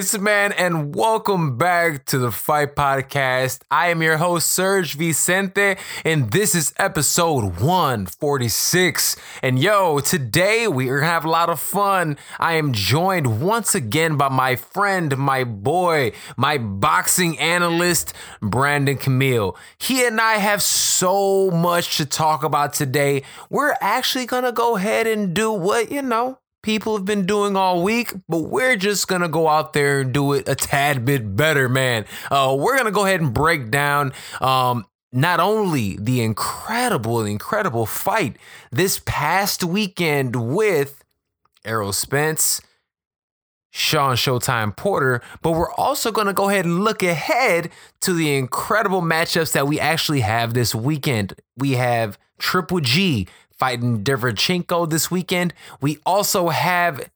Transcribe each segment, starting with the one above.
man. And welcome back to the Fight Podcast. I am your host, Serge Vicente, and this is episode 146. And yo, today we are gonna have a lot of fun. I am joined once again by my friend, my boy, my boxing analyst, Brandon Camille. He and I have so much to talk about today. We're actually gonna go ahead and do what, you know, people have been doing all week, but we're just gonna go out there and do it a tad bit better, man. Uh, we're gonna go ahead and break down um, not only the incredible, incredible fight this past weekend with Errol Spence, Sean Showtime Porter, but we're also going to go ahead and look ahead to the incredible matchups that we actually have this weekend. We have Triple G fighting Derevyanchenko this weekend. We also have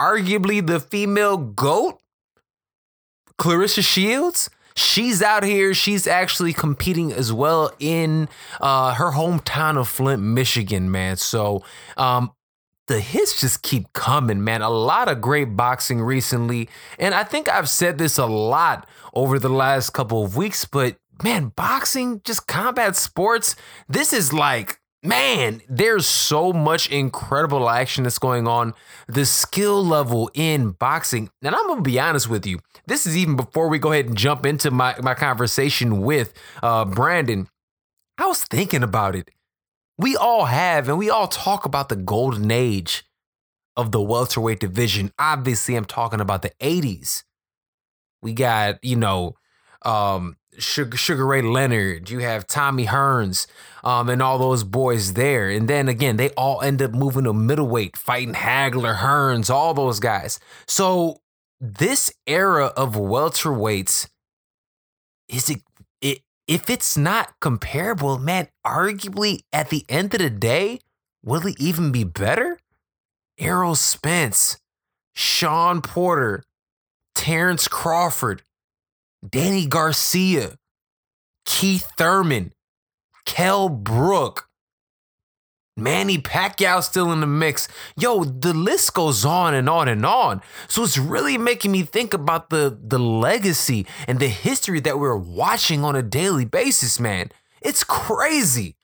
arguably the female GOAT, Claressa Shields. She's out here. She's actually competing as well in uh, her hometown of Flint, Michigan, man. So um, the hits just keep coming, man. A lot of great boxing recently. And I think I've said this a lot over the last couple of weeks, but man, boxing, just combat sports, this is like man, there's so much incredible action that's going on. The skill level in boxing, and I'm gonna be honest with you. This is even before we go ahead and jump into my my conversation with uh, Brandon. I was thinking about it. We all have, and we all talk about the golden age of the welterweight division. Obviously, I'm talking about the 80s. We got, you know, um, Sugar, Ray Leonard, you have Tommy Hearns, um, and all those boys there. And then again, they all end up moving to middleweight, fighting Hagler, Hearns, all those guys. So this era of welterweights, is it, it if it's not comparable, man, arguably at the end of the day, will it even be better? Errol Spence, Sean Porter, Terrence Crawford, Danny Garcia, Keith Thurman, Kell Brook, Manny Pacquiao still in the mix. Yo, the list goes on and on and on. So it's really making me think about the the legacy and the history that we're watching on a daily basis, man. It's crazy.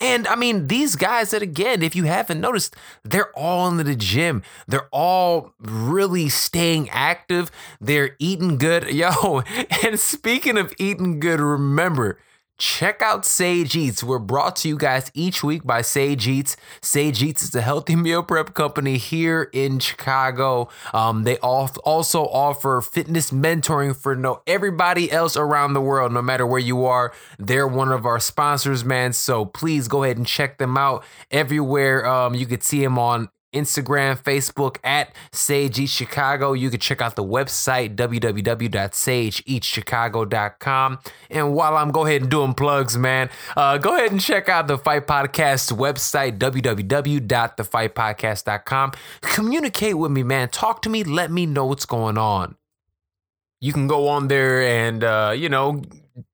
And I mean, these guys that again, if you haven't noticed, they're all in the gym. They're all really staying active. They're eating good. Yo, and speaking of eating good, remember, check out Sage Eats. We're brought to you guys each week by Sage Eats. Sage Eats is a healthy meal prep company here in Chicago. Um, they also offer fitness mentoring for no everybody else around the world, no matter where you are. They're one of our sponsors, man. So please go ahead and check them out everywhere. Um, you could see them on Instagram, Facebook at Sage Eats Chicago. You can check out the website www.sageeatschicago.com. And while I'm go ahead and doing plugs, man, uh, go ahead and check out the Fight Podcast website www.thefightpodcast.com. Communicate with me, man. Talk to me. Let me know what's going on. You can go on there and uh, you know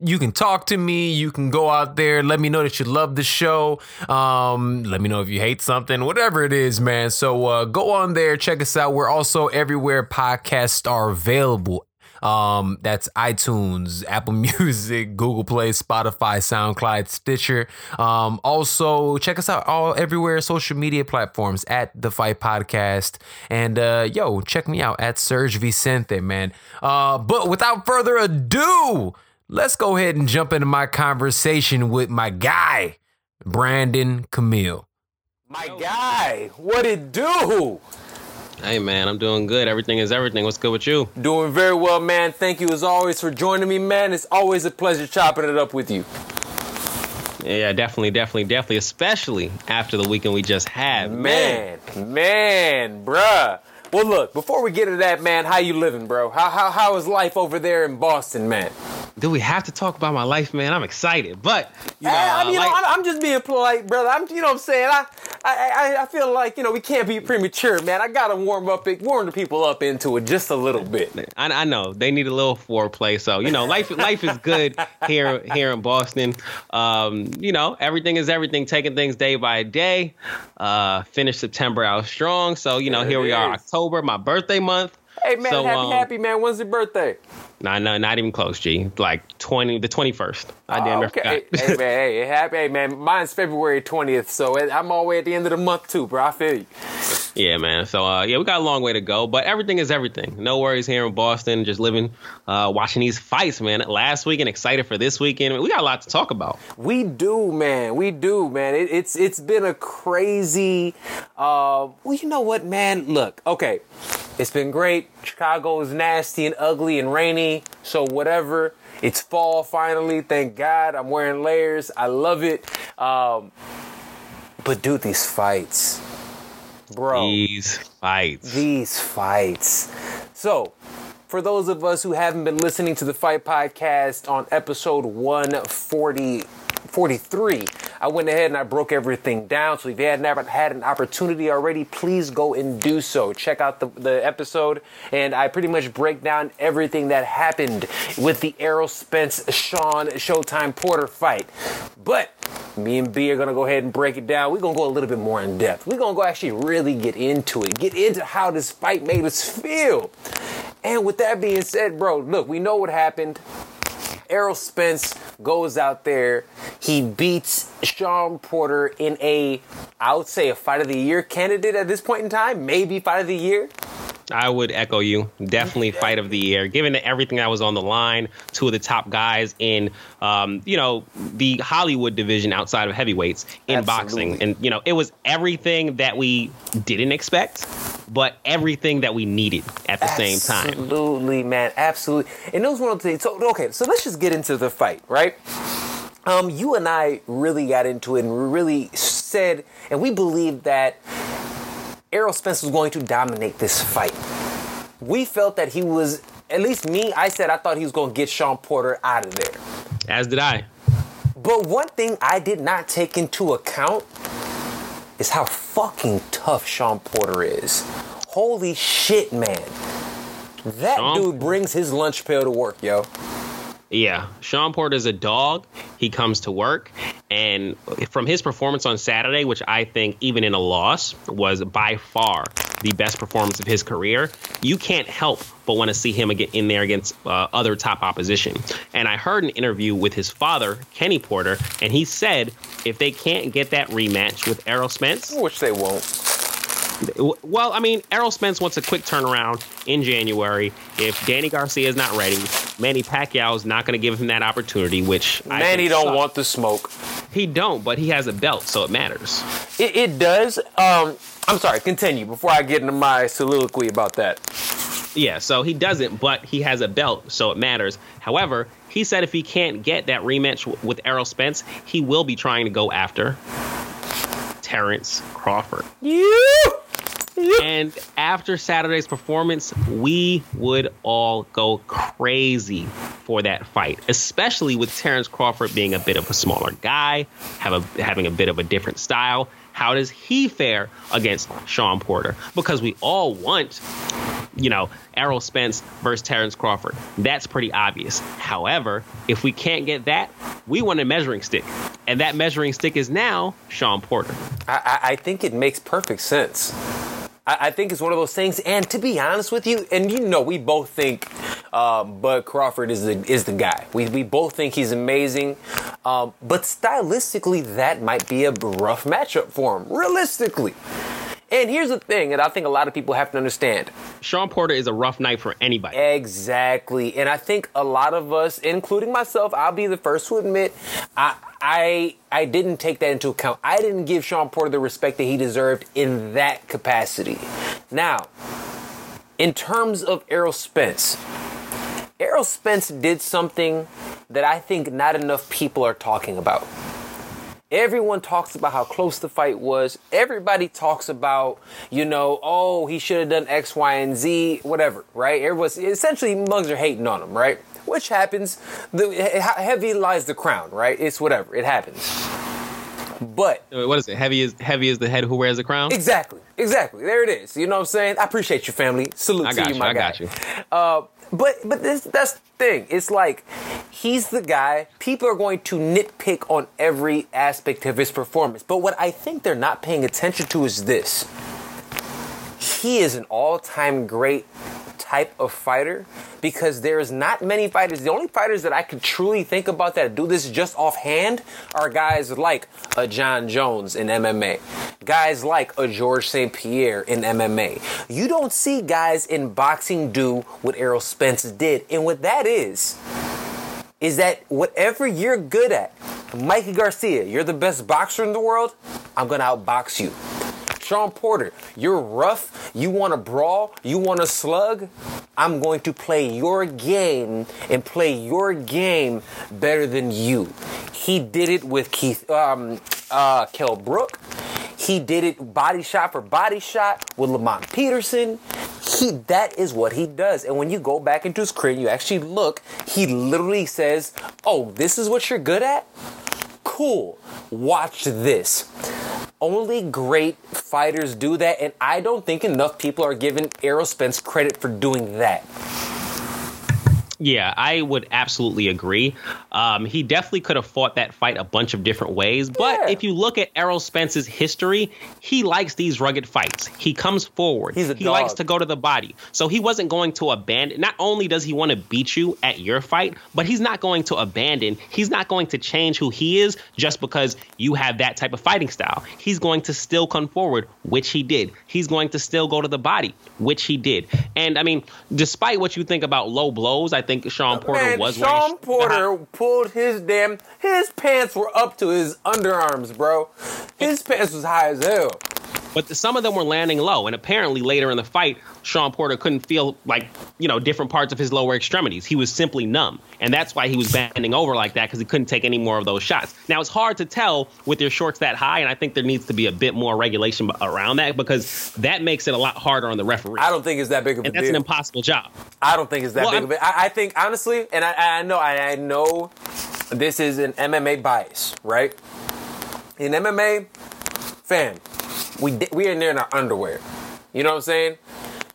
you can talk to me. You can go out there. Let me know that you love the show. Um, let me know if you hate something, whatever it is, man. So uh, go on there, check us out. We're also everywhere podcasts are available. Um, that's iTunes, Apple Music, Google Play, Spotify, SoundCloud, Stitcher. Um, also check us out all everywhere social media platforms at the Fight Podcast. And uh, yo, check me out at Serge Vicente, man. Uh, but without further ado, let's go ahead and jump into my conversation with my guy, Brandon Camille. My guy, what it do? Hey man, I'm doing good. Everything is everything. What's good with you? Doing very well, man. Thank you as always for joining me, man. It's always a pleasure chopping it up with you. Yeah, definitely, definitely, definitely, especially after the weekend we just had. Man, man, man bruh. Well, look, before we get to that, man, how you living, bro? How how how is life over there in Boston, man? Do we have to talk about my life, man? I'm excited, but you know, hey, I mean, uh, like, I'm, I'm, just being polite, brother. I'm, you know, what I'm saying. I I, I I feel like you know we can't be premature, man. I gotta warm up, it, warm the people up into it just a little bit. I, I know they need a little foreplay, so you know life life is good here here in Boston. Um, you know everything is everything, taking things day by day. Uh, finished September out strong, so you know There here we are. October, my birthday month. Hey man, So, happy um, happy man. When's your birthday? Nah, no, not even close, G. Like twenty, the twenty first. I damn near Oh, okay. forgot. Hey, hey, man, hey, happy, hey man. Mine's February twentieth, so I'm all the way at the end of the month too, bro. I feel you. Yeah, man. So uh, yeah, we got a long way to go, but everything is everything. No worries here in Boston. Just living, uh, watching these fights, man. Last weekend, excited for this weekend. We got a lot to talk about. We do, man. We do, man. It, it's it's been a crazy. Uh, well, you know what, man? Look, okay, it's been great. Chicago is nasty and ugly and rainy, so whatever. It's fall finally. Thank God. I'm wearing layers. I love it. Um, but dude, these fights, bro. These fights. these fights. So, for those of us who haven't been listening to the Fight Podcast on episode 140, 43, I went ahead and I broke everything down. So if you had never had an opportunity already, please go and do so. Check out the, the episode, and I pretty much break down everything that happened with the Errol Spence Sean Showtime Porter fight. But me and B are gonna go ahead and break it down. We're gonna go a little bit more in depth. We're gonna go actually really get into it, get into how this fight made us feel. And with that being said, bro, look, we know what happened. Errol Spence goes out there. He beats Sean Porter in a, I would say, a fight of the year candidate at this point in time. Maybe fight of the year. I would echo you. Definitely fight of the year. Given that everything that was on the line, two of the top guys in, um, you know, the Hollywood division outside of heavyweights in Absolutely. boxing, and you know, it was everything that we didn't expect, but everything that we needed at the same time. Absolutely, man. Absolutely. And those one of the things. So okay, so let's just get into the fight, right? Um, you and I really got into it and really said, and we believed that Errol Spence was going to dominate this fight. We felt that he was, at least me, I said I thought he was going to get Sean Porter out of there. As did I. But one thing I did not take into account is how fucking tough Sean Porter is. Holy shit, man. That Sean- dude brings his lunch pail to work, yo. Yeah, Sean Porter is a dog. He comes to work, and from his performance on Saturday, which I think even in a loss was by far the best performance of his career, you can't help but want to see him again in there against uh, other top opposition. And I heard an interview with his father, Kenny Porter, and he said if they can't get that rematch with Errol Spence, Which they won't. Well, I mean, Errol Spence wants a quick turnaround in January. If Danny Garcia is not ready, Manny Pacquiao is not going to give him that opportunity. Which I Manny think don't sucks. want the smoke. He don't, but he has a belt, so it matters. It, it does. Um, I'm sorry, continue before I get into my soliloquy about that. Yeah, so he doesn't, but he has a belt, so it matters. However, he said if he can't get that rematch w- with Errol Spence, he will be trying to go after Terrence Crawford. You! And after Saturday's performance, we would all go crazy for that fight, especially with Terrence Crawford being a bit of a smaller guy, have a, having a bit of a different style. How does he fare against Sean Porter? Because we all want, you know, Errol Spence versus Terrence Crawford. That's pretty obvious. However, if we can't get that, we want a measuring stick. And that measuring stick is now Sean Porter. I, I I think it makes perfect sense. I, I think it's one of those things. And to be honest with you, and you know, we both think um, Bud Crawford is the is the guy. We we both think he's amazing. Um, but stylistically, that might be a rough matchup for him. Realistically. And here's the thing that I think a lot of people have to understand. Sean Porter is a rough night for anybody. Exactly. And I think a lot of us, including myself, I'll be the first to admit, I I I didn't take that into account. I didn't give Sean Porter the respect that he deserved in that capacity. Now, in terms of Errol Spence, Errol Spence did something that I think not enough people are talking about. Everyone talks about how close the fight was. Everybody talks about, you know, oh, he should have done X, Y, and Z, whatever, right? Everyone's essentially mugs are hating on him, right? Which happens. The, heavy lies the crown, right? It's whatever. It happens. But what is it? Heavy is heavy is the head who wears the crown. exactly, exactly. There it is. You know what I'm saying? I appreciate you, family. Salute I to you, you. my I guy. got you. Uh, but but this that's the thing. It's like he's the guy. People are going to nitpick on every aspect of his performance. But what I think they're not paying attention to is this. He is an all-time great type of fighter because there's not many fighters. The only fighters that I could truly think about that do this just offhand are guys like a Jon Jones in MMA, guys like a George St. Pierre in MMA. You don't see guys in boxing do what Errol Spence did, and what that is is that whatever you're good at, Mikey Garcia, you're the best boxer in the world. I'm gonna outbox you. Sean Porter, you're rough, you want to brawl, you want to slug. I'm going to play your game and play your game better than you. He did it with Keith, um, uh, Kell Brook. He did it body shot for body shot with Lamont Peterson. He that is what he does. And when you go back into his career, and you actually look. He literally says, "Oh, this is what you're good at. Cool. Watch this." Only great fighters do that, and I don't think enough people are giving Errol Spence credit for doing that. Yeah, I would absolutely agree. Um, he definitely could have fought that fight a bunch of different ways. But Yeah. if you look at Errol Spence's history, he likes these rugged fights. He comes forward. He likes to go to the body. So he wasn't going to abandon. Not only does he want to beat you at your fight, but he's not going to abandon. He's not going to change who he is just because you have that type of fighting style. He's going to still come forward, which he did. He's going to still go to the body, which he did. And I mean, despite what you think about low blows, I think Sean Porter Man, was Sean Porter uh-huh. pulled his damn his pants were up to his underarms, bro. His pants was high as hell. But the, some of them were landing low, and apparently later in the fight, Sean Porter couldn't feel like you know different parts of his lower extremities. He was simply numb, and that's why he was bending over like that because he couldn't take any more of those shots. Now it's hard to tell with your shorts that high, and I think there needs to be a bit more regulation around that because that makes it a lot harder on the referee. I don't think it's that big of a and that's deal. an impossible job. I don't think it's that Well, big I'm- of it. I, I think honestly, and I, I know I, I know this is an MMA bias, right? In MMA, fam, we we are there in our underwear. You know what I'm saying?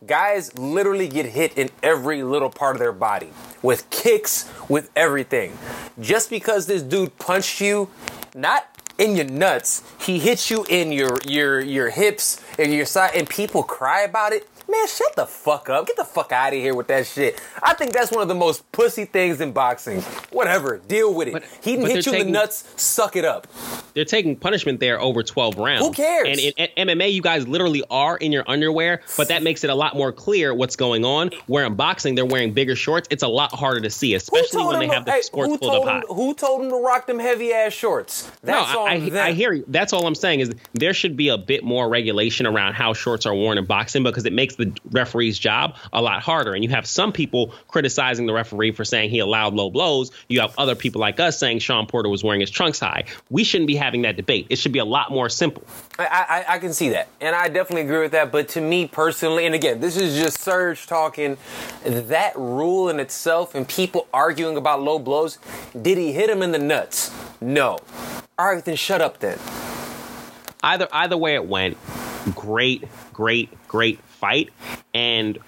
Guys literally get hit in every little part of their body with kicks, with everything. Just because this dude punched you, not in your nuts, he hits you in your your your hips and your side, and people cry about it. Man, shut the fuck up. Get the fuck out of here with that shit. I think that's one of the most pussy things in boxing. Whatever, deal with it. But- he didn't hit you they're in the nuts. Suck it up. They're taking punishment there over 12 rounds. Who cares? And in, in MMA, you guys literally are in your underwear, but that makes it a lot more clear what's going on. Where in boxing, they're wearing bigger shorts. It's a lot harder to see, especially when they to- have the hey, shorts who pulled up told high. Who told him to rock them heavy ass shorts? That's no, I. I, I hear you. That's all I'm saying is there should be a bit more regulation around how shorts are worn in boxing because it makes the referee's job a lot harder. And you have some people criticizing the referee for saying he allowed low blows. You have other people like us saying Sean Porter was wearing his trunks high. We shouldn't be having that debate. It should be a lot more simple. I, I, I can see that, and I definitely agree with that. But to me personally, and again, this is just Serge talking. That rule in itself, and people arguing about low blows. Did he hit him in the nuts? No. All right, then shut up. Then either either way it went great great great fight and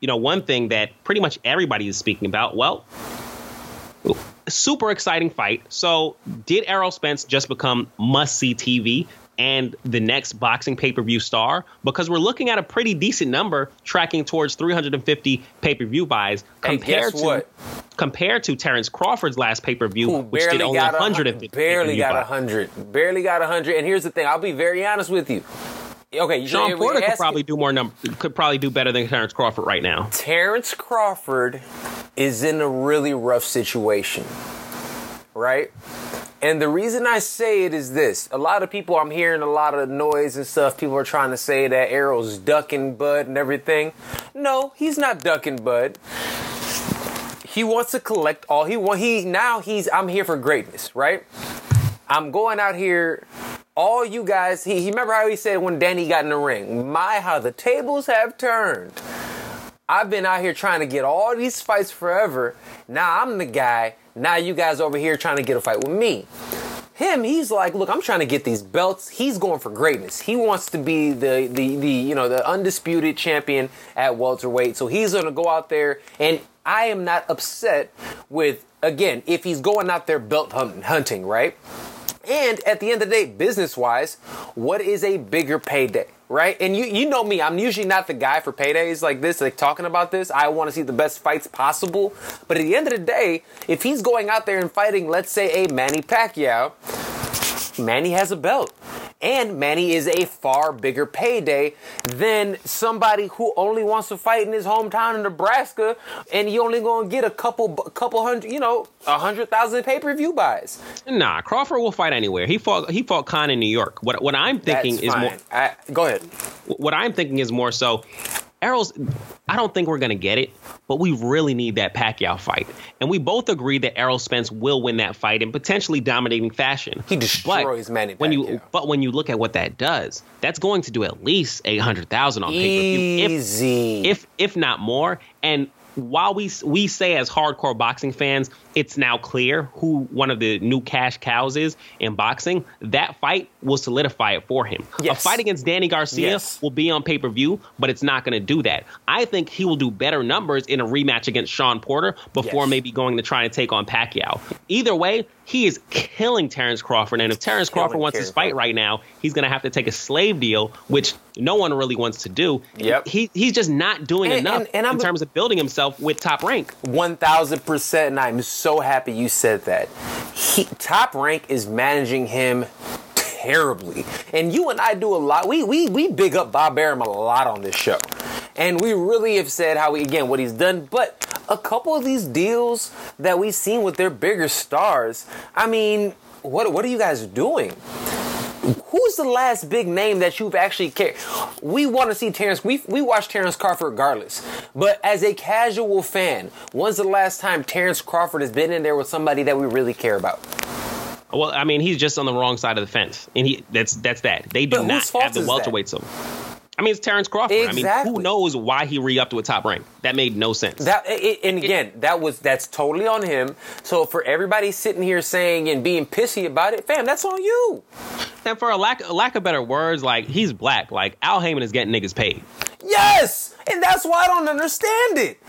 you know one thing that pretty much everybody is speaking about well super exciting fight so did errol spence just become must see tv and the next boxing pay-per-view star because we're looking at a pretty decent number tracking towards 350 pay-per-view buys Hey, compared guess to what? compared to Terrence Crawford's last pay-per-view who which did barely only got a 150 barely got a buys. hundred, barely got a hundred. And here's the thing: I'll be very honest with you. Okay, Sean Porter could probably do more number could probably do better than Terrence Crawford right now. Terrence Crawford is in a really rough situation, right? And the reason I say it is this: a lot of people, I'm hearing a lot of noise and stuff. People are trying to say that Errol's ducking Bud and everything. No, he's not ducking Bud. He wants to collect all he want. He now he's I'm here for greatness, right? I'm going out here. All you guys, he, he remember how he said when Danny got in the ring, my how the tables have turned. I've been out here trying to get all these fights forever. Now I'm the guy. Now you guys over here trying to get a fight with me. him, he's like, look, I'm trying to get these belts. He's going for greatness. He wants to be the the the you know the undisputed champion at welterweight. So he's to go out there, and I am not upset with again if he's going out there belt hunting, right? And at the end of the day, business wise, what is a bigger payday? Right? And you you know me, I'm usually not the guy for paydays like this, like talking about this. I want to see the best fights possible. But at the end of the day, if he's going out there and fighting, let's say a Manny Pacquiao, Manny has a belt. And Manny is a far bigger payday than somebody who only wants to fight in his hometown in Nebraska, and you only gonna get a couple, a couple hundred, you know, a hundred thousand pay per view buys. Nah, Crawford will fight anywhere. He fought, he fought Khan in New York. What what I'm thinking That's is fine. more. I, go ahead. What I'm thinking is more so. Errol's, I don't think we're gonna get it, but we really need that Pacquiao fight, and we both agree that Errol Spence will win that fight in potentially dominating fashion. He destroys but Manny when you, Pacquiao. but when you look at what that does, that's going to do at least eight hundred thousand on pay per view, if Easy. if if not more. And while we we say as hardcore boxing fans, it's now clear who one of the new cash cows is in boxing. That fight will solidify it for him. Yes. A fight against Danny Garcia Yes. will be on pay per view, but it's not going to do that. I think he will do better numbers in a rematch against Sean Porter before Yes. maybe going to try and take on Pacquiao. Either way, he is killing Terrence Crawford, and if Terrence Killing Crawford wants Terrence to fight right now, he's going to have to take a slave deal, which no one really wants to do. Yep. He he's just not doing And- enough and- and in terms of building himself with top rank. One thousand percent, and I'm so happy you said that. He, Top Rank is managing him terribly, and you and I do a lot. We we we big up Bob Arum a lot on this show, and we really have said how he again what he's done. But a couple of these deals that we've seen with their bigger stars, I mean, what what are you guys doing? Who's the last big name that you've actually cared? We want to see Terrence. We we watch Terrence Crawford regardless. But as a casual fan, when's the last time Terrence Crawford has been in there with somebody that we really care about? Well, I mean, he's just on the wrong side of the fence, and he that's that's that. They do But not have the welterweight so. I mean, it's Terrence Crawford. I mean, who knows why he re-upped to a top rank? That made no sense. That it, and again, that was that's totally on him. So for everybody sitting here saying and being pissy about it, fam, that's on you. and for a lack a lack of better words, like he's black. Like Al Haymon is getting niggas paid. Yes, and that's why I don't understand it.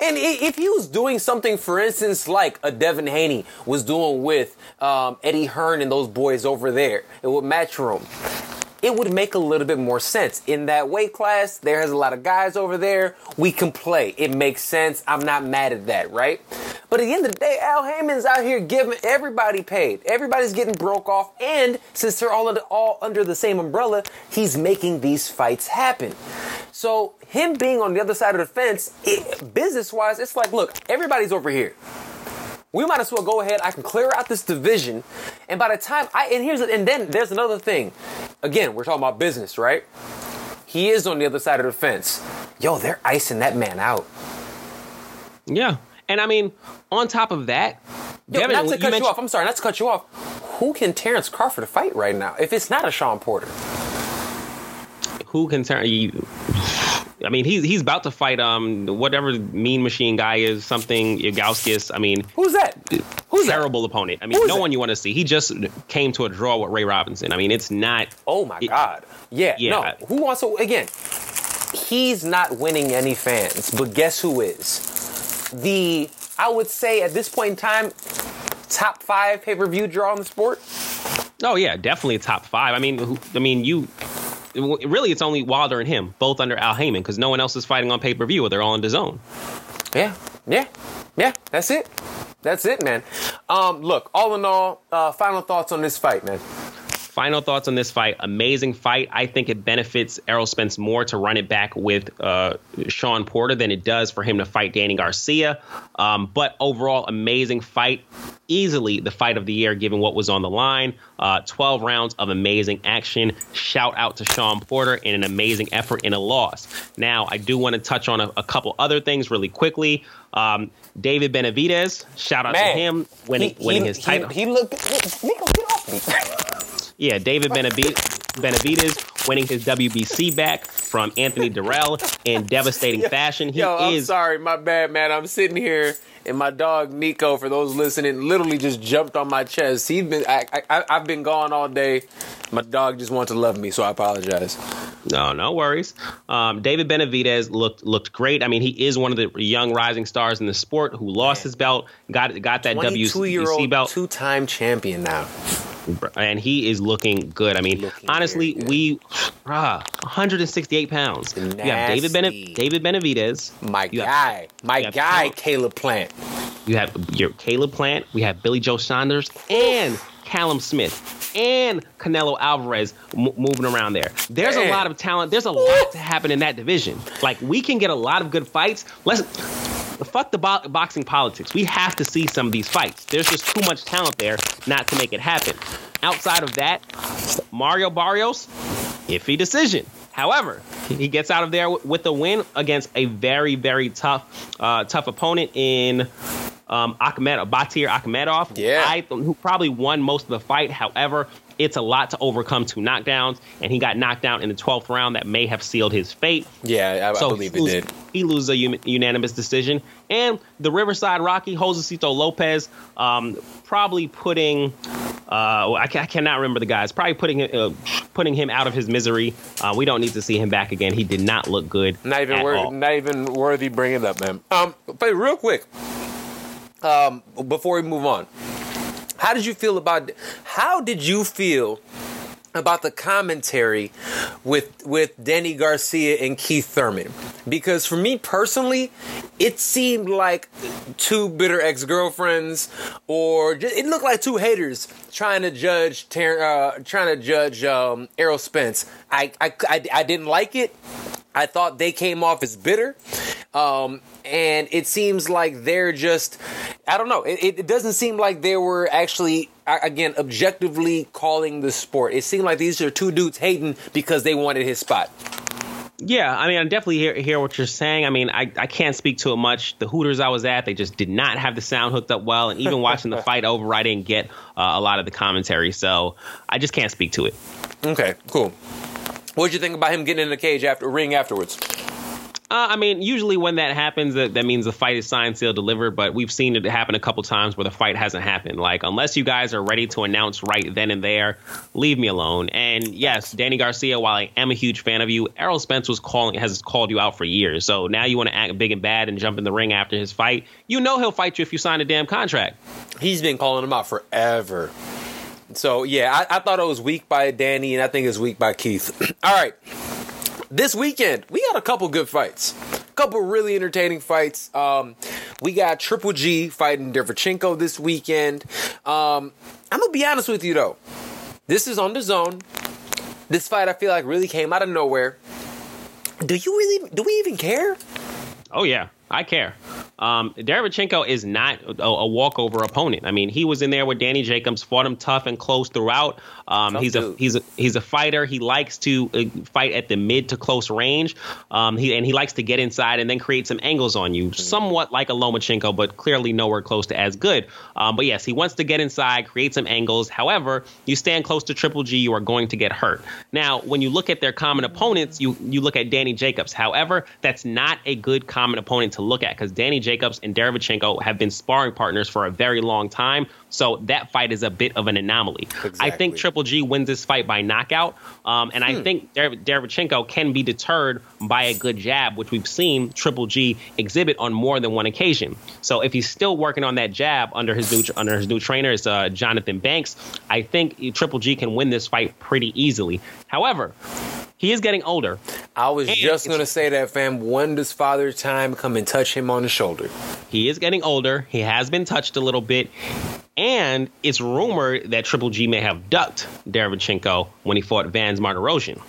And if he was doing something, for instance, like a Devin Haney was doing with um, Eddie Hearn and those boys over there, and with Matchroom, it would make a little bit more sense. In that weight class, there has a lot of guys over there. We can play. It makes sense. I'm not mad at that, right? But at the end of the day, Al Haymon's out here giving everybody paid. Everybody's getting broke off, and since they're all under, all under the same umbrella, he's making these fights happen. So him being on the other side of the fence, business-wise, it's like, look, everybody's over here we might as well go ahead. I can clear out this division, and by the time I and here's and then there's another thing. Again, we're talking about business, right? He is on the other side of the fence. Yo, they're icing that man out. Yeah, and I mean, on top of that, Yo, Devin, not to cut you, mentioned- off. I'm sorry, not to cut you off. Who can Terrence Crawford fight right now if it's not a Sean Porter? who can turn you? I mean, he's he's about to fight um whatever mean machine guy is something Yagowskis. I mean, Who's that? Who's that? terrible opponent. I mean, Who's no that? one you want to see. He just came to a draw with Ray Robinson. I mean, it's not. Oh my It- God. Yeah, Yeah. no. Who wants to again? He's not winning any fans, but guess who is? The I would say at this point in time, top five pay-per-view draw in the sport. Oh yeah, definitely top five. I mean, who, I mean you. Really, it's only Wilder and him, both under Al Haymon, because no one else is fighting on pay per view, or they're all on the zone. Yeah, yeah, yeah. That's it. That's it, man. Um, look, all in all, uh, final thoughts on this fight, man. Final thoughts on this fight. Amazing fight. I think it benefits Errol Spence more to run it back with uh, Sean Porter than it does for him to fight Danny Garcia. Um, but overall, amazing fight. Easily the fight of the year, given what was on the line. Uh, 12 rounds of amazing action. Shout out to Sean Porter in an amazing effort in a loss. Now, I do want to touch on a, a couple other things really quickly. Um, David Benavidez, shout out Man, to him winning, he, winning he, his title. He, he looked. Nico, get off me. Yeah, David Benavidez winning his WBC back from Anthony Dirrell in devastating fashion. He Yo, I'm is sorry, my bad, man. I'm sitting here and my dog Nico, for those listening, literally just jumped on my chest. He's been, I, I, I've been gone all day. My dog just wants to love me, so I apologize. No, no worries. Um, David Benavidez looked looked great. I mean, he is one of the young rising stars in the sport who lost his belt, got got that WBC belt, two time champion now, and he is looking good. I mean, Looking honestly, we, bruh, 168 pounds. You have David Bene-. David Benavidez. my You have- guy, my guy, talent. Caleb Plant. You have your Caleb Plant. We have Billy Joe Saunders and Callum Smith and Canelo Alvarez m- moving around there. There's Man. a lot of talent. There's a lot to happen in that division. Like we can get a lot of good fights. Let's fuck the bo- boxing politics. We have to see some of these fights. There's just too much talent there not to make it happen. Outside of that, Mario Barrios, iffy decision. However, he gets out of there w- with a win against a very, very tough, uh, tough opponent in um, Akhmed, Batir Akhmedov. Yeah. I, who probably won most of the fight. However, it's a lot to overcome two knockdowns, and he got knocked down in the 12th round that may have sealed his fate. Yeah, I, I believe it loses, did. He loses a un- unanimous decision. And the Riverside Rocky, Josecito Lopez, um, probably putting, uh, I, ca- I cannot remember the guys, probably putting, uh, putting him out of his misery. Uh, we don't need to see him back again. He did not look good. Not even worthy, all. not even worthy bringing it up, man. Um, but real quick, um, before we move on, how did you feel about? How did you feel about the commentary with with Danny Garcia and Keith Thurman? Because for me personally, it seemed like two bitter ex girlfriends, or ju- it looked like two haters trying to judge uh, trying to judge um, Errol Spence. I, I I I didn't like it. I thought they came off as bitter. Um, and it seems like they're just, I don't know. It, it doesn't seem like they were actually, again, objectively calling the sport. It seemed like these are two dudes hating because they wanted his spot. Yeah, I mean, I definitely hear, hear what you're saying. I mean, I, I can't speak to it much. The Hooters I was at, they just did not have the sound hooked up well. And even watching the fight over, I didn't get uh, a lot of the commentary. So I just can't speak to it. Okay, cool. What'd you think about him getting in the cage after ring afterwards? Uh, I mean, usually when that happens, that, that means the fight is signed, sealed, delivered. But we've seen it happen a couple times where the fight hasn't happened. Like, unless you guys are ready to announce right then and there, leave me alone. And yes, Danny Garcia, while I am a huge fan of you, Errol Spence was calling has called you out for years. So now you want to act big and bad and jump in the ring after his fight. You know he'll fight you if you sign a damn contract. He's been calling him out forever. So yeah, I, I thought it was weak by Danny, and I think it's weak by Keith. All right, this weekend we got a couple good fights, couple really entertaining fights. Um, we got Triple G fighting Derevchenko this weekend. Um, I'm gonna be honest with you though, this is on the zone. This fight I feel like really came out of nowhere. Do you really? Do we even care? Oh yeah, I care. Um, Derevchenko is not a, a walkover opponent. I mean, he was in there with Danny Jacobs, fought him tough and close throughout. Um, he's a he's a he's a fighter. He likes to uh, fight at the mid to close range. Um, he and he likes to get inside and then create some angles on you, somewhat like a Lomachenko, but clearly nowhere close to as good. Um, but yes, he wants to get inside, create some angles. However, you stand close to Triple G, you are going to get hurt. Now, when you look at their common opponents, you you look at Danny Jacobs. However, that's not a good common opponent to look at because Danny Jacobs and Derevichenko have been sparring partners for a very long time. So that fight is a bit of an anomaly. I think Triple G wins this fight by knockout, um, and I think Der- Derevchenko can be deterred by a good jab, which we've seen Triple G exhibit on more than one occasion. So if he's still working on that jab under his new under his new trainer, is uh, Johnathon Banks, I think Triple G can win this fight pretty easily. However, he is getting older. I was And just gonna say that, fam. When does Father Time come and touch him on the shoulder? He is getting older. He has been touched a little bit. And it's rumored that Triple G may have ducked Derevchenko when he fought Vans Martirosyan.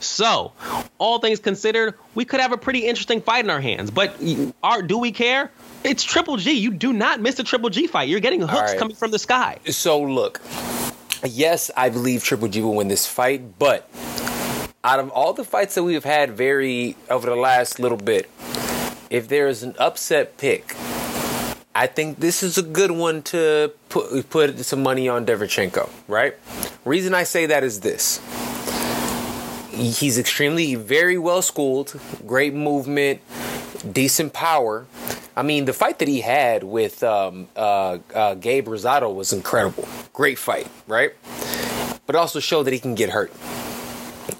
So, all things considered, we could have a pretty interesting fight in our hands. But are, do we care? It's Triple G. You do not miss a Triple G fight. You're getting hooks right. coming from the sky. So look, yes, I believe Triple G will win this fight, but out of all the fights that we have had very over the last little bit, if there is an upset pick, I think this is a good one to put put some money on Derevchenko, right? Reason I say that is this. he's extremely very well schooled, great movement, decent power. I mean, the fight that he had with um, uh, uh, Gabe Rosado was incredible. Great fight, right? But also showed that he can get hurt.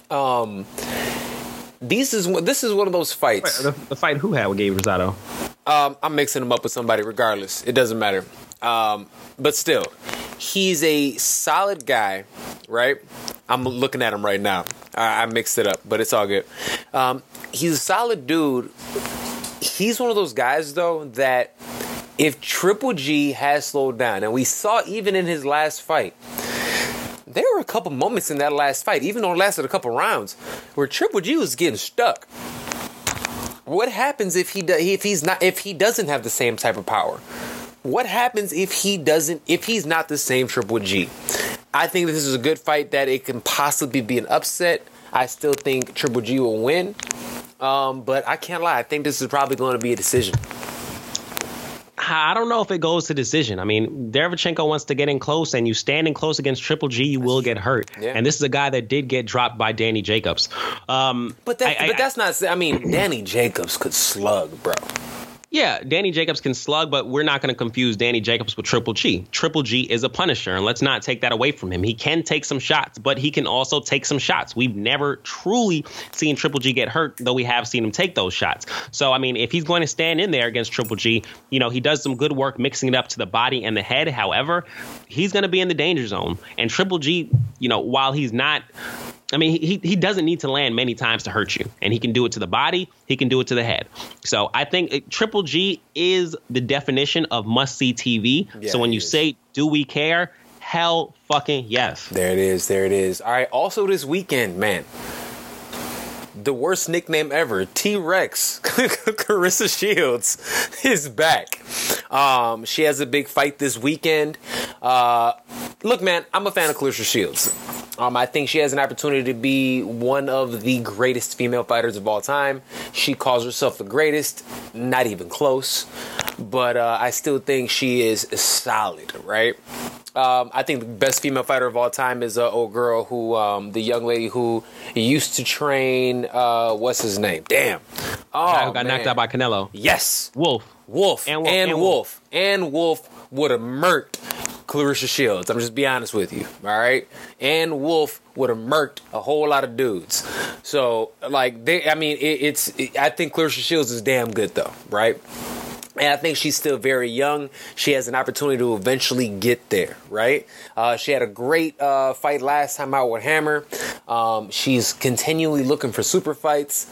Um, this is this is one of those fights. The, the fight who had with Gabe Rosado? Um, I'm mixing him up with somebody regardless. It doesn't matter. Um, but still, he's a solid guy, right? I'm looking at him right now. I, I mixed it up, but it's all good. Um, he's a solid dude. He's one of those guys, though, that if Triple G has slowed down, and we saw even in his last fight, there were a couple moments in that last fight, even though it lasted a couple rounds, where Triple G was getting stuck. What happens if he do, if he's not if he doesn't have the same type of power? What happens if he doesn't if he's not the same Triple G? I think this is a good fight that it can possibly be an upset. I still think Triple G will win. Um, but I can't lie. I think this is probably going to be a decision. I don't know if it goes to decision. I mean, Derevchenko wants to get in close, and you standing close against Triple G, you will get hurt. Yeah. And this is a guy that did get dropped by Danny Jacobs. Um, But that, I- I- but that's not. I mean, Danny Jacobs could slug, bro. Yeah, Danny Jacobs can slug, but we're not going to confuse Danny Jacobs with Triple G. Triple G is a punisher, and let's not take that away from him. He can take some shots, but he can also take some shots. We've never truly seen Triple G get hurt, though we have seen him take those shots. So, I mean, if he's going to stand in there against Triple G, you know, he does some good work mixing it up to the body and the head. However, he's going to be in the danger zone. And Triple G, you know, while he's not I mean, he he doesn't need to land many times to hurt you, and he can do it to the body. He can do it to the head. So I think it, Triple G is the definition of must see TV. Yeah, so when you is. say, "Do we care?" Hell, fucking yes. There it is. There it is. All right. Also, this weekend, man, the worst nickname ever, T Rex, Claressa Shields, is back. Um, she has a big fight this weekend. Uh, look, man, I'm a fan of Claressa Shields. Um, I think she has an opportunity to be one of the greatest female fighters of all time. She calls herself the greatest, not even close. But uh, I still think she is solid, right? Um, I think the best female fighter of all time is a old girl who, um, the young lady who used to train. Uh, what's his name? Damn. Oh, Guy who got man. knocked out by Canelo. Yes, Wolf. Wolf And and, Wolf- Wolf, and and Wolf would have murked Claressa Shields. I'm just be honest with you, all right. And Wolf would have murked a whole lot of dudes. So like they, I mean, it, it's. It, I think Claressa Shields is damn good though, right? And I think she's still very young. She has an opportunity to eventually get there, right? Uh, she had a great uh, fight last time out with Hammer. Um, she's continually looking for super fights.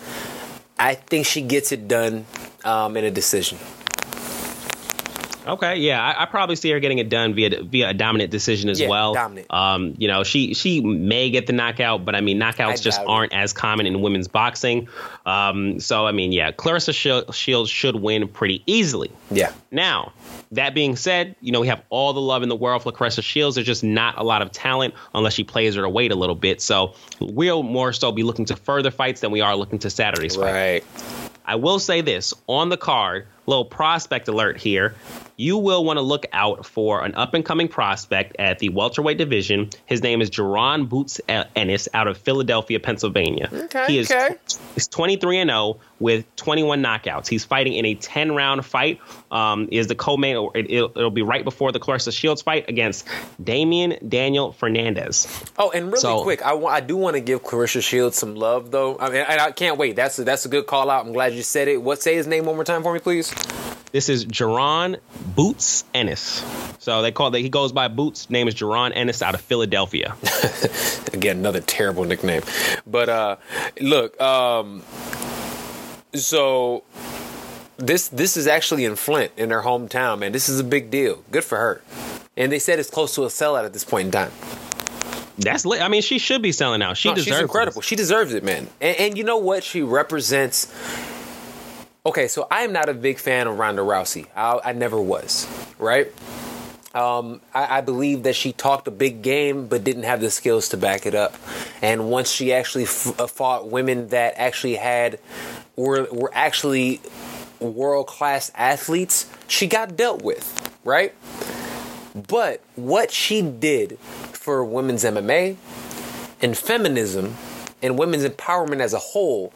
I think she gets it done um, in a decision. Okay, yeah, I, I probably see her getting it done via via a dominant decision as Yeah, well. dominant. Um, you know, she she may get the knockout, but I mean, knockouts I just aren't as common in women's boxing. Um, so I mean, yeah, Claressa Shields should win pretty easily. Yeah. Now, that being said, you know, we have all the love in the world for Claressa Shields. There's just not a lot of talent unless she plays her to weight a little bit. So we'll more so be looking to further fights than we are looking to Saturday's fight. Right. I will say this on the card, little prospect alert here. You will want to look out for an up and coming prospect at the welterweight division. His name is Jaron Boots Ennis out of Philadelphia, Pennsylvania. Okay, he is okay. he's 23 and 0 with 21 knockouts. He's fighting in a 10 round fight. Um, is the co-main? It, it'll, it'll be right before the Claressa Shields fight against Damian Daniel Fernandez. Oh, and really So- quick, I I do want to give Claressa Shields some love though. I mean, and I can't wait. That's a, that's a good call out. I'm glad you said it. What say his name one more time for me, please? This is Jaron Boots Ennis. So they call that he goes by Boots. Name is Jaron Ennis out of Philadelphia. Again, another terrible nickname. But uh look, um so this this is actually in Flint in her hometown, man. This is a big deal. Good for her. And they said it's close to a sellout at this point in time. That's lit. I mean, she should be selling out. She No, deserves she's incredible. this. She deserves it, man. And, and you know what? She represents. Okay, so I am not a big fan of Ronda Rousey. I, I never was, right? Um, I, I believe that she talked a big game, but didn't have the skills to back it up. And once she actually f- uh, fought women that actually had were were actually world class athletes, she got dealt with, right? But what she did for women's MMA and feminism and women's empowerment as a whole,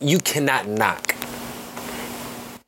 you cannot knock.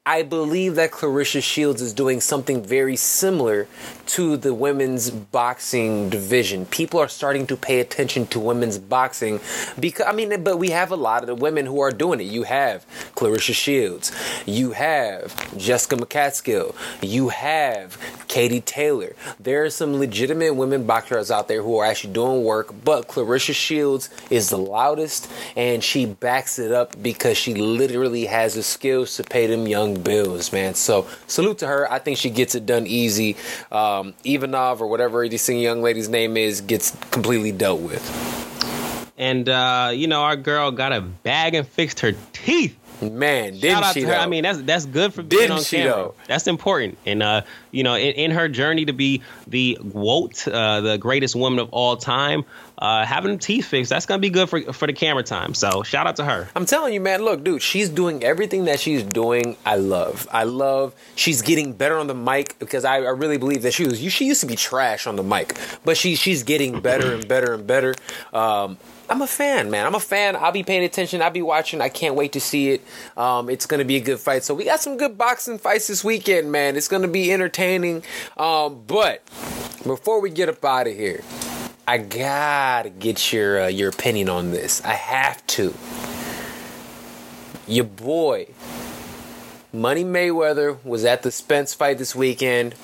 I believe that Claressa Shields is doing something very similar to the women's boxing division. People are starting to pay attention to women's boxing because I mean, but we have a lot of the women who are doing it. You have Claressa Shields, you have Jessica McCaskill, you have Katie Taylor. There are some legitimate women boxers out there who are actually doing work, but Claressa Shields is the loudest and she backs it up because she literally has the skills to pay them young bills, man. So salute to her. I think she gets it done easy. Uh, Um, Ivanov or whatever this young lady's name is gets completely dealt with. And uh, you know, our girl got a bag and fixed her teeth. Man, didn't Shout she? though? I mean, that's that's good for being Didn't on she, camera. though? That's important. And uh, you know, in, in her journey to be the GWOAT, uh, the greatest woman of all time, uh, having teeth fixed, that's gonna be good for for the camera time. So shout out to her. I'm telling you, man. Look, dude, she's doing everything that she's doing. I love. I love. She's getting better on the mic because I, I really believe that she was. She used to be trash on the mic, but she she's getting better and better and better. Um, I'm a fan, man. I'm a fan. I'll be paying attention. I'll be watching. I can't wait to see it. Um, it's gonna be a good fight. So we got some good boxing fights this weekend, man. It's gonna be entertaining. Um, but before we get up out of here, I gotta get your uh, your opinion on this. I have to your boy Money Mayweather was at the Spence fight this weekend.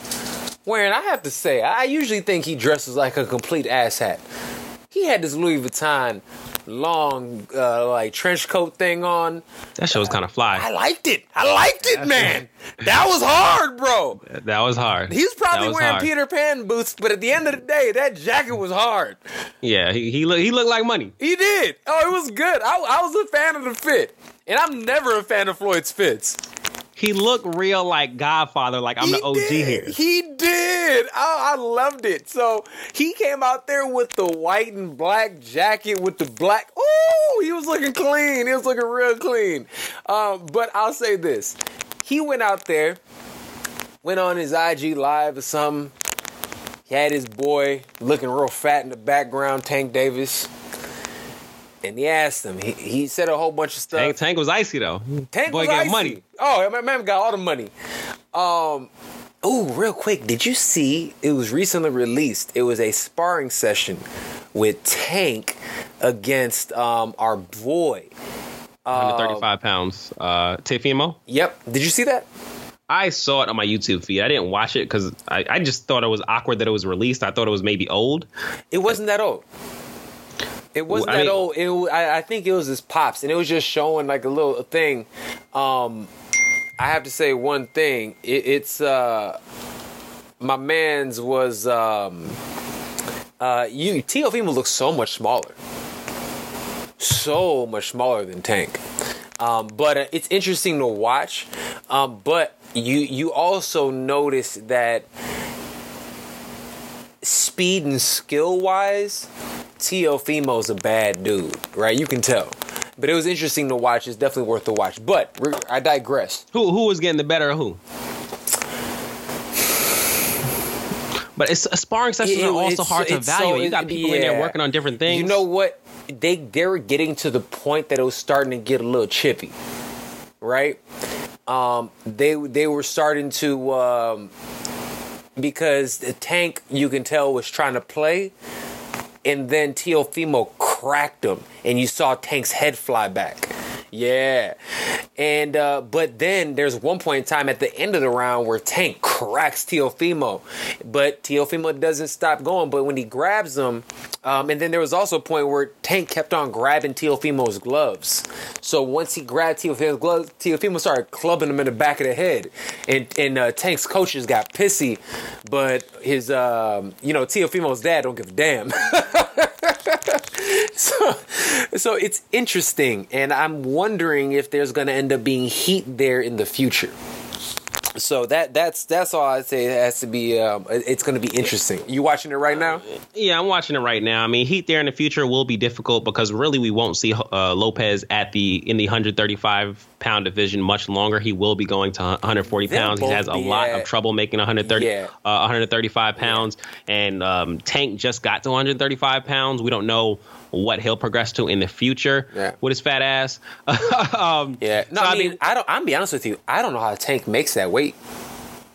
Wearing, I have to say, I usually think he dresses like a complete asshat. He had this Louis Vuitton long, uh, like trench coat thing on. That show was kind of fly. I liked it. I liked it, man. That was hard, bro. That was hard. He was probably was wearing hard. Peter Pan boots, but at the end of the day, that jacket was hard. Yeah, he he look he looked like money. He did. Oh, it was good. I, I was a fan of the fit, and I'm never a fan of Floyd's fits. He looked real like Godfather, like I'm he the OG did. here. He did. Oh, I loved it. So he came out there with the white and black jacket with the black. Oh, he was looking clean. He was looking real clean. Um, but I'll say this: he went out there, went on his IG live or something. He had his boy looking real fat in the background, Tank Davis. And he asked him. He, he said a whole bunch of stuff. Tank, Tank was icy though. Tank Boy was got icy. money. Oh, my man got all the money. Um, oh, real quick, did you see? It was recently released. It was a sparring session with Tank against um our boy. 135 pounds. Uh, Teofimo. Yep. Did you see that? I saw it on my YouTube feed. I didn't watch it because I, I just thought it was awkward that it was released. I thought it was maybe old. It wasn't that old. It wasn't I that mean- old. It, I, I think it was his pops, and it was just showing like a little thing. Um, I have to say one thing. It, it's uh, my man's was um, uh, you. Teofimo looks so much smaller, so much smaller than Tank. Um, but uh, it's interesting to watch. Um, but you you also notice that speed and skill wise, Teofimo's a bad dude, right? You can tell. But it was interesting to watch. It's definitely worth the watch. But I digress. Who who was getting the better of who? But it's sparring sessions It- are also hard to it's so- evaluate. you got people in there working on different things. You know what? They they were getting to the point that it was starting to get a little chippy, right? Um, they they were starting to um, because the tank you can tell was trying to play, and then Teofimo cracked him, and you saw Tank's head fly back. Yeah, and uh, but then there's one point in time at the end of the round where Tank cracks Teofimo, but Teofimo doesn't stop going. But when he grabs him, um, and then there was also a point where Tank kept on grabbing Teofimo's gloves. So once he grabbed Teofimo's gloves, Teofimo started clubbing him in the back of the head, and and uh, Tank's coaches got pissy, but his um, you know Teofimo's dad don't give a damn. so, so it's interesting, and I'm wondering if there's going to end up being heat there in the future. So that that's that's all I'd say. It has to be. Um, it's going to be interesting. You watching it right now? Yeah, I'm watching it right now. I mean, Heat there in the future will be difficult because really we won't see uh, Lopez at the in the 135 pound division much longer. He will be going to 140 They'll pounds. He has a lot at- of trouble making 130 Yeah. uh, 135 pounds. And um, Tank just got to 135 pounds. We don't know what he'll progress to in the future Yeah. with his fat ass. um, Yeah. No, so, I mean, I don't. I'm be honest with you. I don't know how Tank makes that weight,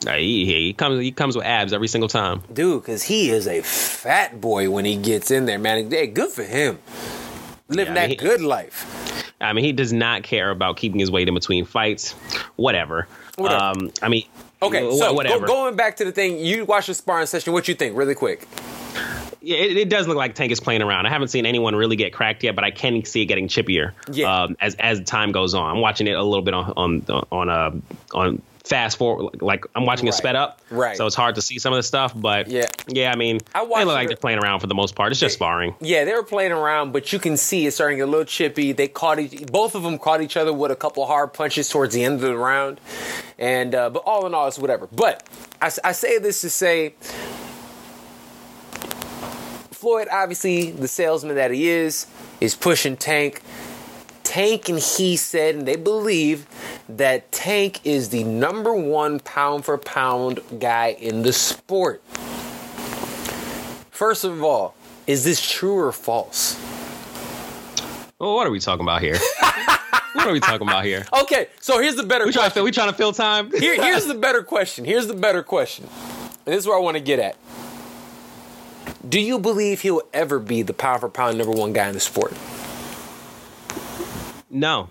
he, he comes he comes with abs every single time. dude. Because he is a fat boy when he gets in there, man. Hey, good for him. Living Yeah, I that mean, he- good life. I mean, he does not care about keeping his weight in between fights. Whatever. Whatever. Um, I mean, Okay, wh- so go, whatever. going back to the thing, you watched the sparring session. What you think, really quick? Yeah, it, it does look like Tank is playing around. I haven't seen anyone really get cracked yet, but I can see it getting chippier Yeah. um, as as time goes on. I'm watching it a little bit on on on uh, on fast forward, like I'm watching it sped up, Right. So it's hard to see some of the stuff, but Yeah. yeah. I mean, I they look like they're playing around for the most part. It's just sparring. Yeah, they were playing around, but you can see it's starting to get a little chippy. They caught each, both of them caught each other with a couple hard punches towards the end of the round, and uh, but all in all, it's whatever. But I, I say this to say, Floyd, obviously the salesman that he is, is pushing Tank. Tank and he said, and they believe that Tank is the number one pound for pound guy in the sport. First of all, is this true or false? Well, what are we talking about here? what are we talking about here? Okay, so here's the better We trying to fill, we trying to fill time. Here, here's the better question. Here's the better question. And this is where I want to get at. Do you believe he'll ever be the pound for pound number one guy in the sport? no.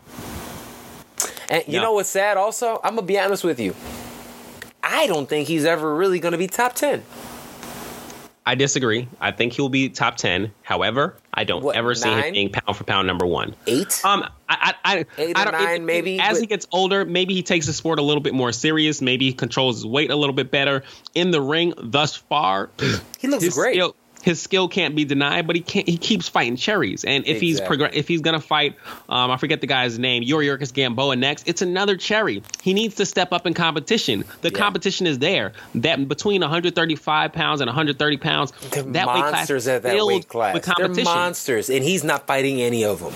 And you No. know what's sad also? I'm going to be honest with you. I don't think he's ever really going to be top 10. I disagree. I think he'll be top ten. However, I don't What, ever see nine? him being pound for pound number one. Eight? Um, I, I, I, Eight I or don't, nine, maybe, As but- he gets older, maybe he takes the sport a little bit more serious. Maybe he controls his weight a little bit better in the ring. Thus far, He looks great. Skill, his skill can't be denied, but he can't. He keeps fighting cherries, and if he's Exactly. progr- if he's gonna fight, um, I forget the guy's name, Yuriorkis Gamboa next. It's another cherry. He needs to step up in competition. The Yeah. competition is there. That between 135 pounds and 130 pounds, They're that weight class monsters at that weight class. They're monsters, and he's not fighting any of them.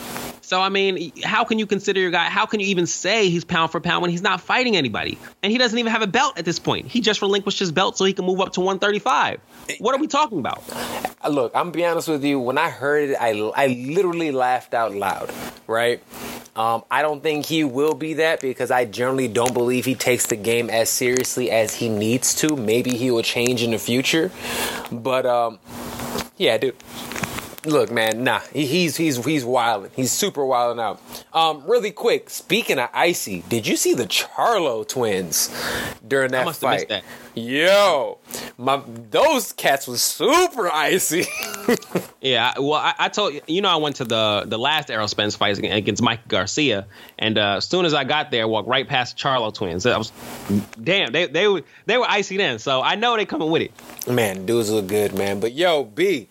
So I mean, how can you consider your guy? How can you even say he's pound for pound when he's not fighting anybody? And he doesn't even have a belt at this point. He just relinquished his belt so he can move up to 135. What are we talking about? Look, I'm be honest with you. When I heard it, I, I literally laughed out loud. Right? Um, I don't think he will be that because I generally don't believe he takes the game as seriously as he needs to. Maybe he will change in the future, but um, yeah, dude. Look, man, nah, he, he's he's he's wilding. He's super wilding out. Um, really quick, speaking of icy, did you see the Charlo twins during that must have missed fight? that. Yo, my those cats was super icy. Yeah, well, I, I told you, you know, I went to the the last Errol Spence fight against Mike Garcia, and uh, as soon as I got there, I walked right past the Charlo twins. I was, damn, they they were they were icy then, so I know they coming with it. Man, dudes look good, man. But yo, B,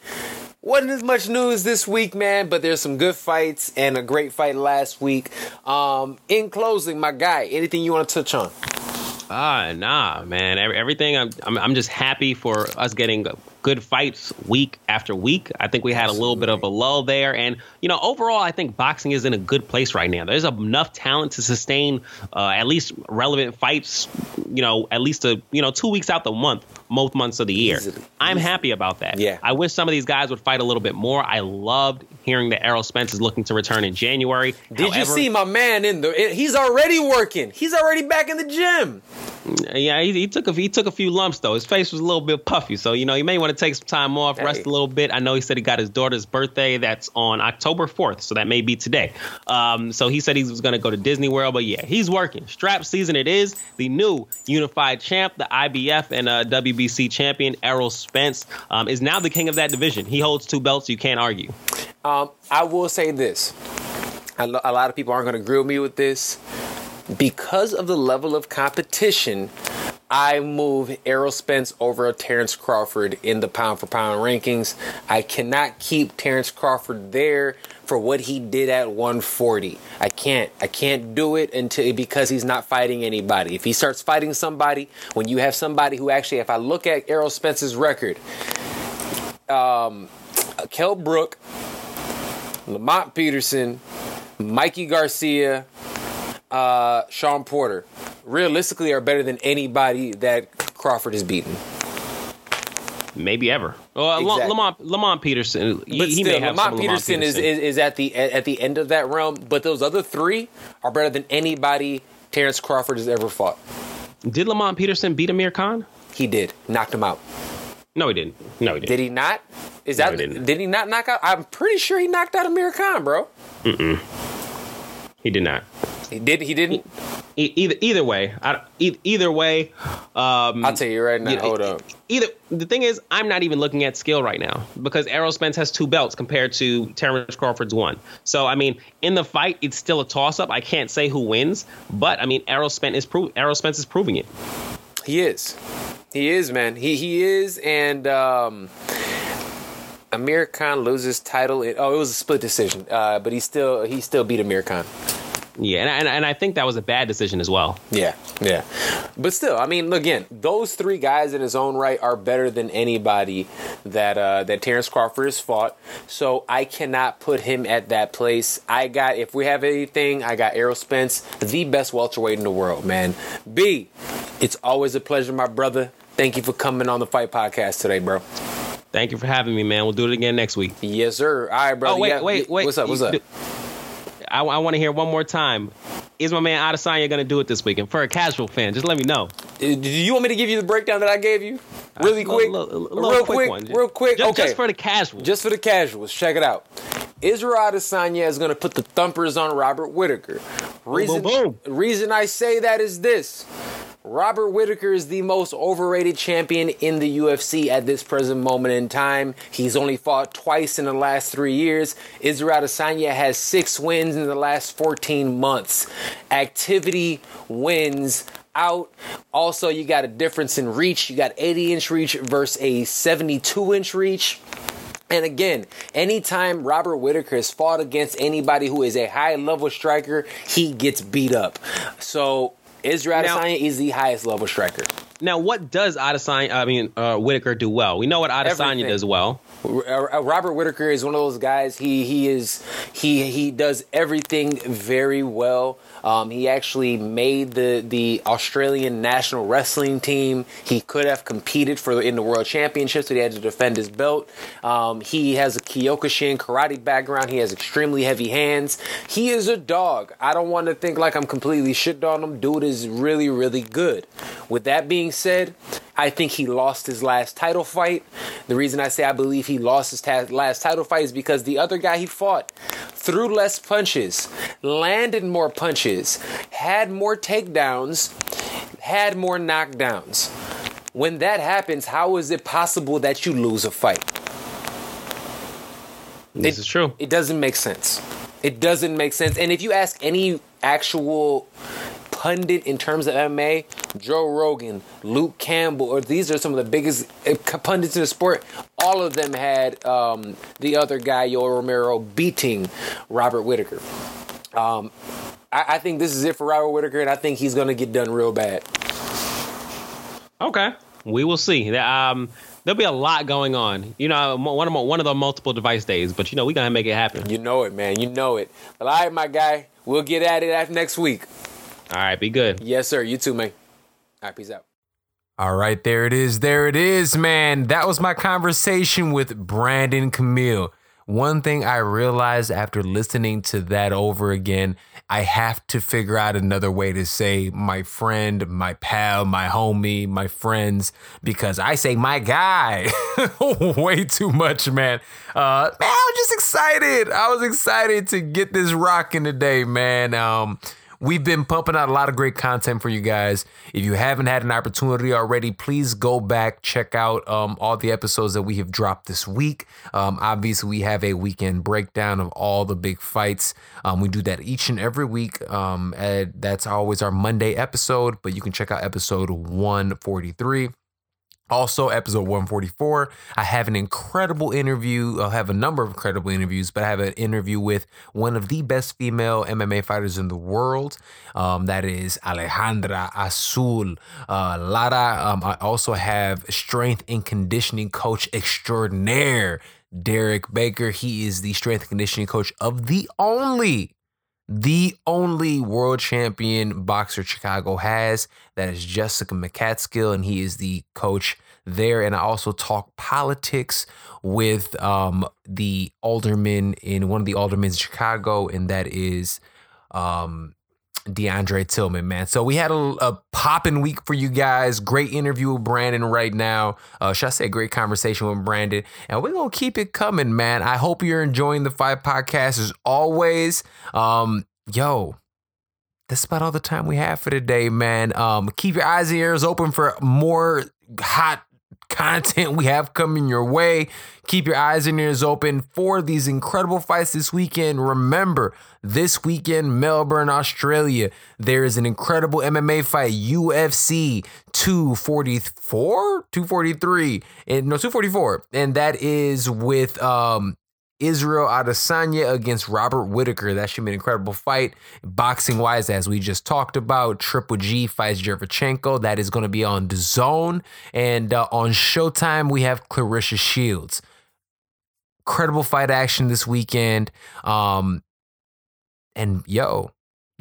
wasn't as much news this week, man. But there's some good fights and a great fight last week. Um, in closing, my guy, anything you want to touch on? Ah, nah, man. Everything. I'm, I'm I'm just happy for us getting good fights week after week. I think we had a little bit of a lull there, and you know, overall, I think boxing is in a good place right now. There's enough talent to sustain uh, at least relevant fights. You know, at least a you know two weeks out the month, most months of the year. Easily. I'm happy about that. Yeah. I wish some of these guys would fight a little bit more. I loved hearing that Errol Spence is looking to return in January. Did you see my man in the? He's already working. He's already back in the gym. Yeah, he, he took a he took a few lumps though. His face was a little bit puffy, so you know you may want to take some time off, rest a little bit. I know he said he got his daughter's birthday. That's on October fourth, so that may be today. Um, so he said he was going to go to Disney World, but yeah, he's working. Strap season it is. The new unified champ, the IBF and uh, WBC champion Errol Spence, um, is now the king of that division. He holds two belts. You can't argue. Um, I will say this. A lo- a lot of people aren't going to grill me with this. Because of the level of competition, I move Errol Spence over Terrence Crawford in the pound for pound rankings. I cannot keep Terrence Crawford there for what he did at 140. I can't. I can't do it until because he's not fighting anybody. If he starts fighting somebody, when you have somebody who actually, if I look at Errol Spence's record, um, Kell Brook, Lamont Peterson, Mikey Garcia, uh, Sean Porter, realistically are better than anybody that Crawford has beaten. maybe ever. Well, Exactly. Lamont Lamont Peterson. He, But he still, may have Lamont some Peterson, Lamont Is, is is at the at the end of that realm. But those other three are better than anybody Terrence Crawford has ever fought. Did Lamont Peterson beat Amir Khan? He did knocked him out. No, he didn't. No, he didn't. Did he not? Is No, that he didn't. did he not knock out? I'm pretty sure he knocked out Amir Khan, bro. Mm-mm. He did not. He did. He didn't. E- either either way, I, e- either way, um, I'll tell you right now. you- Hold up. Either the thing is, I'm not even looking at skill right now because Errol Spence has two belts compared to Terrence Crawford's one. So I mean, in the fight, it's still a toss up. I can't say who wins, but I mean, Errol Spence is pro- Errol Spence is proving it. He is. He is, man. He he is, and um, Amir Khan loses title. In, oh, it was a split decision, uh, but he still he still beat Amir Khan. Yeah, and, and and I think that was a bad decision as well. Yeah, yeah. But still, I mean, again, those three guys in his own right are better than anybody that uh, that Terrence Crawford has fought. So I cannot put him at that place. I got if we have anything, I got Errol Spence, the best welterweight in the world, man. B, it's always a pleasure, my brother. Thank you for coming on the Fight Podcast today, bro. Thank you for having me, man. We'll do it again next week. Yes, sir. All right, bro. Oh wait, Yeah, wait, wait. What's up? What's up? I, I want to hear one more time. Is my man Adesanya going to do it this weekend? For a casual fan, just let me know. Uh, Do you want me to give you the breakdown that I gave you? Really A quick, little- little- little real quick quick, one. real quick. Just, okay, just for the casual. Just for the casuals, check it out. Israel Adesanya is going to put the thumpers on Robert Whitaker. Reason, boom, reason I say that is this. Robert Whitaker is the most overrated champion in the UFC at this present moment in time. He's only fought twice in the last three years. Israel Adesanya has six wins in the last 14 months. Activity wins out. Also, you got a difference in reach. You got 80 inch reach versus a 72 inch reach. And again, anytime Robert Whitaker has fought against anybody who is a high level striker, he gets beat up. So Israel Now- Adesanya is the highest level striker. now, what does Adesanya? I mean, uh, Whitaker do well? We know what Adesanya Everything. does well. Robert Whitaker is one of those guys. He he is he he does everything very well. Um, he actually made the the Australian national wrestling team. He could have competed for the, in the world championships, but he had to defend his belt. Um, he has a Kyokushin karate background. He has extremely heavy hands. He is a dog. I don't want to think like I'm completely shit on him. Dude is really really good. With that being said, I think he lost his last title fight. The reason I say I believe he lost his ta- last title fight is because the other guy he fought threw less punches, landed more punches, had more takedowns, had more knockdowns. When that happens, how is it possible that you lose a fight? This It- is true. It doesn't make sense. It doesn't make sense. And if you ask any actual pundit in terms of MMA, Joe Rogan, Luke Campbell, or these are some of the biggest uh, pundits in the sport. All of them had um, the other guy, Yoel Romero, beating Robert Whitaker. Um, I, I think this is it for Robert Whitaker, and I think he's going to get done real bad. Okay, we will see. Um, there'll be a lot going on. You know, one of my, one of the multiple device days, but you know, we're gonna make it happen. You know it, man. You know it. But all right, my guy, we'll get at it after next week. All right, be good. Yes, sir. You too, man. All right, peace out. All right, there it is. There it is, man. That was my conversation with Brandon Camille. One thing I realized after listening to that over again, I have to figure out another way to say my friend, my pal, my homie, my friends, because I say my guy way too much, man. Uh, man, I was just excited. I was excited to get this rocking today, man. Um, We've been pumping out a lot of great content for you guys. If you haven't had an opportunity already, please go back, check out um, all the episodes that we have dropped this week. Um, obviously, we have a weekend breakdown of all the big fights. Um, we do that each and every week. Um, that's always our Monday episode, but you can check out episode 143. Also, episode 144, I have an incredible interview. I'll have a number of incredible interviews, but I have an interview with one of the best female MMA fighters in the world. Um, that is Alejandra Azul uh, Lara. Um, I also have strength and conditioning coach extraordinaire, Derek Baker. He is the strength and conditioning coach of the only the only world champion boxer Chicago has. That is Jessica McCaskill, and he is the coach there. And I also talk politics with um, the alderman in one of the aldermen in Chicago, and that is um, DeAndre Tillman, man. So we had a, a popping week for you guys. Great interview with Brandon right now. Uh, should I say great conversation with Brandon? And we're gonna keep it coming, man. I hope you're enjoying the Fight Podcast as always. Um, yo, that's about all the time we have for today, man. Um, keep your eyes and ears open for more hot content we have coming your way. Keep your eyes and ears open for these incredible fights this weekend. Remember, this weekend, Melbourne, Australia, there is an incredible MMA fight, UFC 244, 243, and no 244, and that is with um Israel Adesanya against Robert Whitaker. That should be an incredible fight. Boxing wise, as we just talked about, Triple G fights Derevyanchenko. That is going to be on the zone. And uh, on Showtime, we have Claressa Shields. Incredible fight action this weekend. Um, and yo,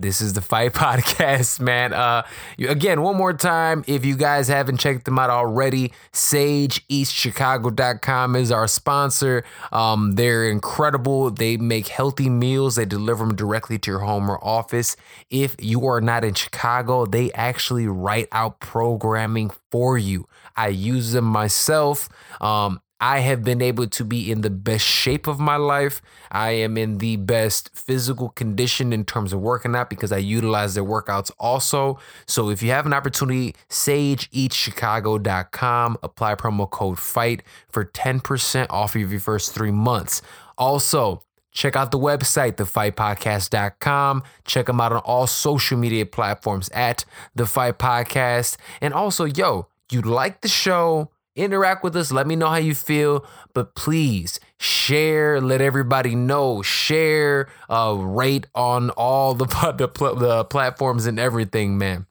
this is the Fight Podcast, man. Uh, again, one more time, if you guys haven't checked them out already, SageEastChicago.com is our sponsor. Um, they're incredible. They make healthy meals. They deliver them directly to your home or office. If you are not in Chicago, they actually write out programming for you. I use them myself. Um, I have been able to be in the best shape of my life. I am in the best physical condition in terms of working out because I utilize their workouts also. So if you have an opportunity, sageeatchicago.com, apply promo code FIGHT for 10% off of your first three months. Also, Check out the website, thefightpodcast.com. Check them out on all social media platforms at The Fight Podcast. And also, yo, you like the show, interact with us. Let me know how you feel. But please share, let everybody know, share, uh, rate on all the, the, the platforms and everything, man.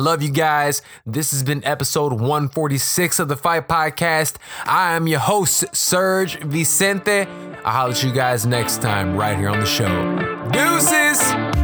Love you guys. This has been episode 146 of the Fight Podcast. I am your host, Serge Vicente. I'll holler at you guys next time right here on the show. Deuces!